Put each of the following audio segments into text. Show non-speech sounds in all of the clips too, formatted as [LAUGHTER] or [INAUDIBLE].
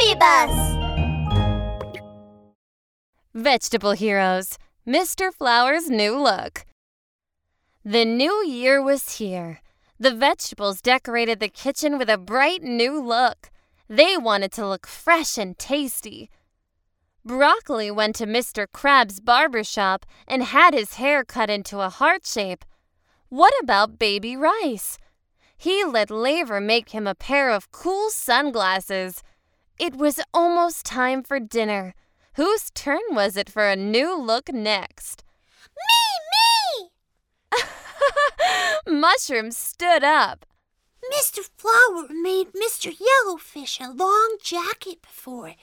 Baby Bus! Vegetable Heroes Mr. Flour's New Look. The new year was here. The vegetables decorated the kitchen with a bright new look. They wanted to look fresh and tasty. Broccoli went to Mr. Crab's barber shop and had his hair cut into a heart shape. What about Baby Rice? He let Laver make him a pair of cool sunglasses. It was almost time for dinner. Whose turn was it for a new look next? Me, me! [LAUGHS] Mushroom stood up. Mr. Flour made Mr. Yellowfish a long jacket before.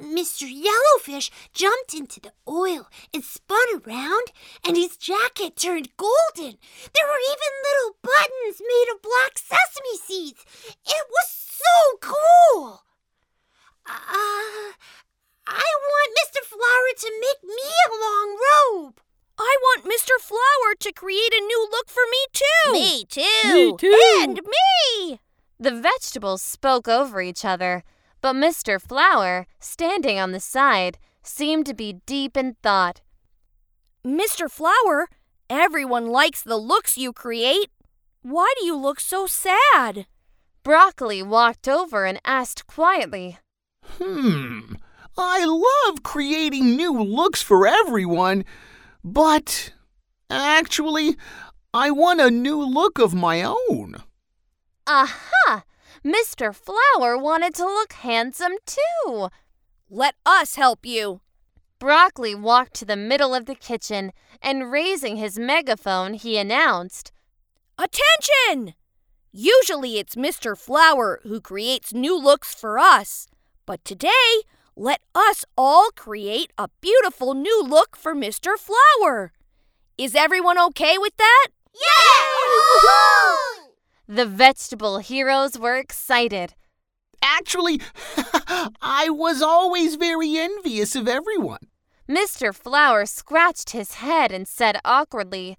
Mr. Yellowfish jumped into the oil and spun around, and his jacket turned golden. There were even little buttons made of black sesame seeds. It was so cool. Uh, I want Mr. Flour to make me a long robe. I want Mr. Flour to create a new look for me, too. Me too! Me too. And me! The vegetables spoke over each other, but Mr. Flour, standing on the side, seemed to be deep in thought. Mr. Flour, everyone likes the looks you create. Why do you look so sad? Broccoli walked over and asked quietly, Hmm. I love creating new looks for everyone, but actually, I want a new look of my own. Aha! Mr. Flour wanted to look handsome too. Let us help you. Broccoli walked to the middle of the kitchen and raising his megaphone, he announced, Attention! Usually it's Mr. Flour who creates new looks for us, but today let us all create a beautiful new look for Mr. Flour. Is everyone okay with that? Yeah! [LAUGHS] The vegetable heroes were excited. Actually, [LAUGHS] I was always very envious of everyone. Mr. Flour scratched his head and said awkwardly,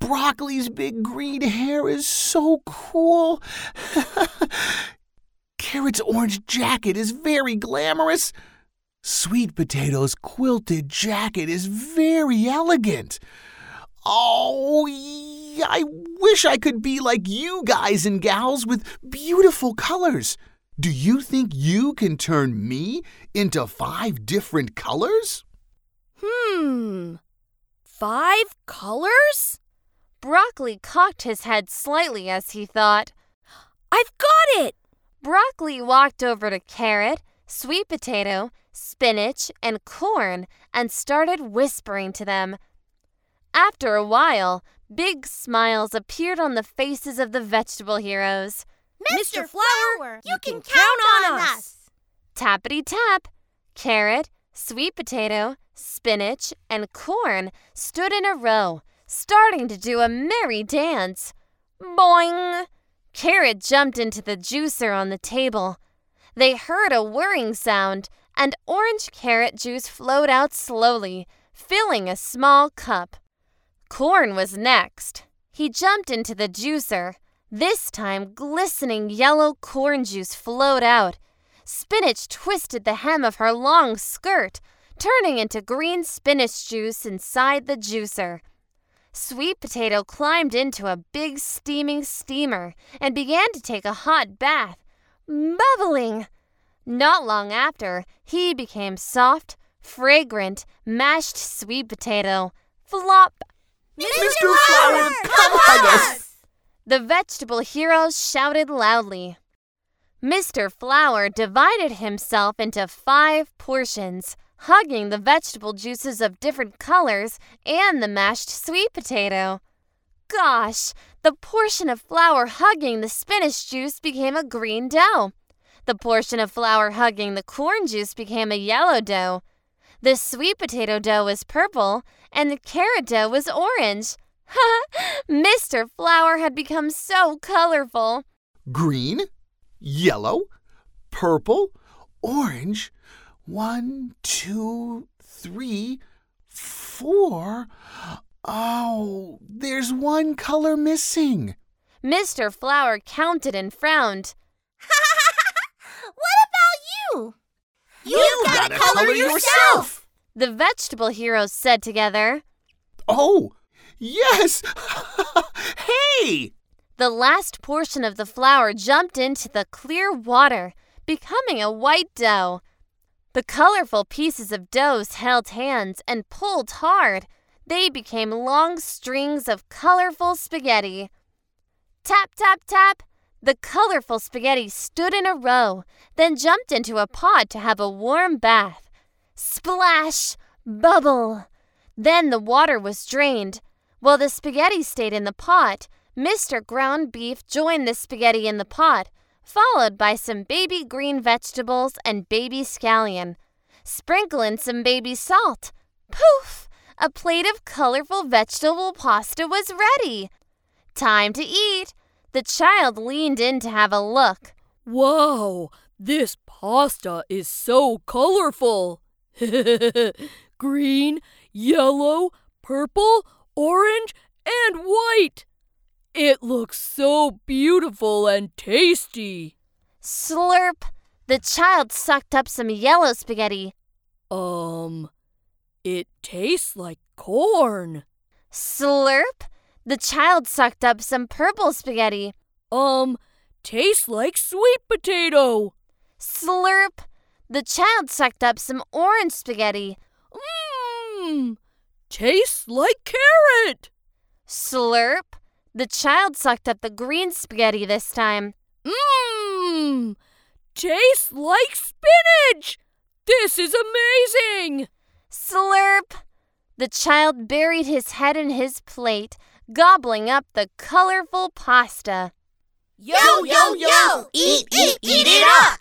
Broccoli's big green hair is so cool. [LAUGHS] Carrot's orange jacket is very glamorous. Sweet Potato's quilted jacket is very elegant. Oh, I wish I could be like you guys and gals with beautiful colors. Do you think you can turn me into five different colors? Hmm. Five colors? Broccoli cocked his head slightly as he thought. I've got it! Broccoli walked over to Carrot, Sweet Potato, Spinach, and Corn and started whispering to them. After a while, big smiles appeared on the faces of the vegetable heroes. Mr. Flour, you can count on us! Tappity tap! Carrot, sweet potato, spinach, and corn stood in a row, starting to do a merry dance. Boing! Carrot jumped into the juicer on the table. They heard a whirring sound, and orange carrot juice flowed out slowly, filling a small cup. Corn was next. He jumped into the juicer. This time, glistening yellow corn juice flowed out. Spinach twisted the hem of her long skirt, turning into green spinach juice inside the juicer. Sweet Potato climbed into a big steaming steamer and began to take a hot bath, bubbling. Not long after, he became soft, fragrant, mashed sweet potato. Flop! Mr. Flour, come on us! The vegetable heroes shouted loudly. Mr. Flour divided himself into five portions, hugging the vegetable juices of different colors and the mashed sweet potato. Gosh, the portion of flour hugging the spinach juice became a green dough. The portion of flour hugging the corn juice became a yellow dough. The sweet potato dough was purple, and the carrot dough was orange. [LAUGHS] Ha! Mr. Flour had become so colorful. Green, yellow, purple, orange. One, two, three, four. Oh, there's one color missing. Mr. Flour counted and frowned. [LAUGHS] what about you? You gotta color yourself. The vegetable heroes said together. Oh, yes! [LAUGHS] hey! The last portion of the flour jumped into the clear water, becoming a white dough. The colorful pieces of doughs held hands and pulled hard. They became long strings of colorful spaghetti. Tap, tap, tap! The colorful spaghetti stood in a row, then jumped into a pot to have a warm bath. Splash! Bubble! Then the water was drained. While the spaghetti stayed in the pot, Mr. Ground Beef joined the spaghetti in the pot, followed by some baby green vegetables and baby scallion. Sprinkle in some baby salt. Poof! A plate of colorful vegetable pasta was ready. Time to eat. The child leaned in to have a look. Whoa! this pasta is so colorful. [LAUGHS] Green, yellow, purple, orange, and white. It looks so beautiful and tasty. Slurp! The child sucked up some yellow spaghetti. Um, it tastes like corn. Slurp! The child sucked up some purple spaghetti. Um, tastes like sweet potato. Slurp! The child sucked up some orange spaghetti. Mmm, tastes like carrot. Slurp! The child sucked up the green spaghetti this time. Mmm, tastes like spinach. This is amazing. Slurp! The child buried his head in his plate, gobbling up the colorful pasta. Yo, yo, yo! Eat, eat, eat it up!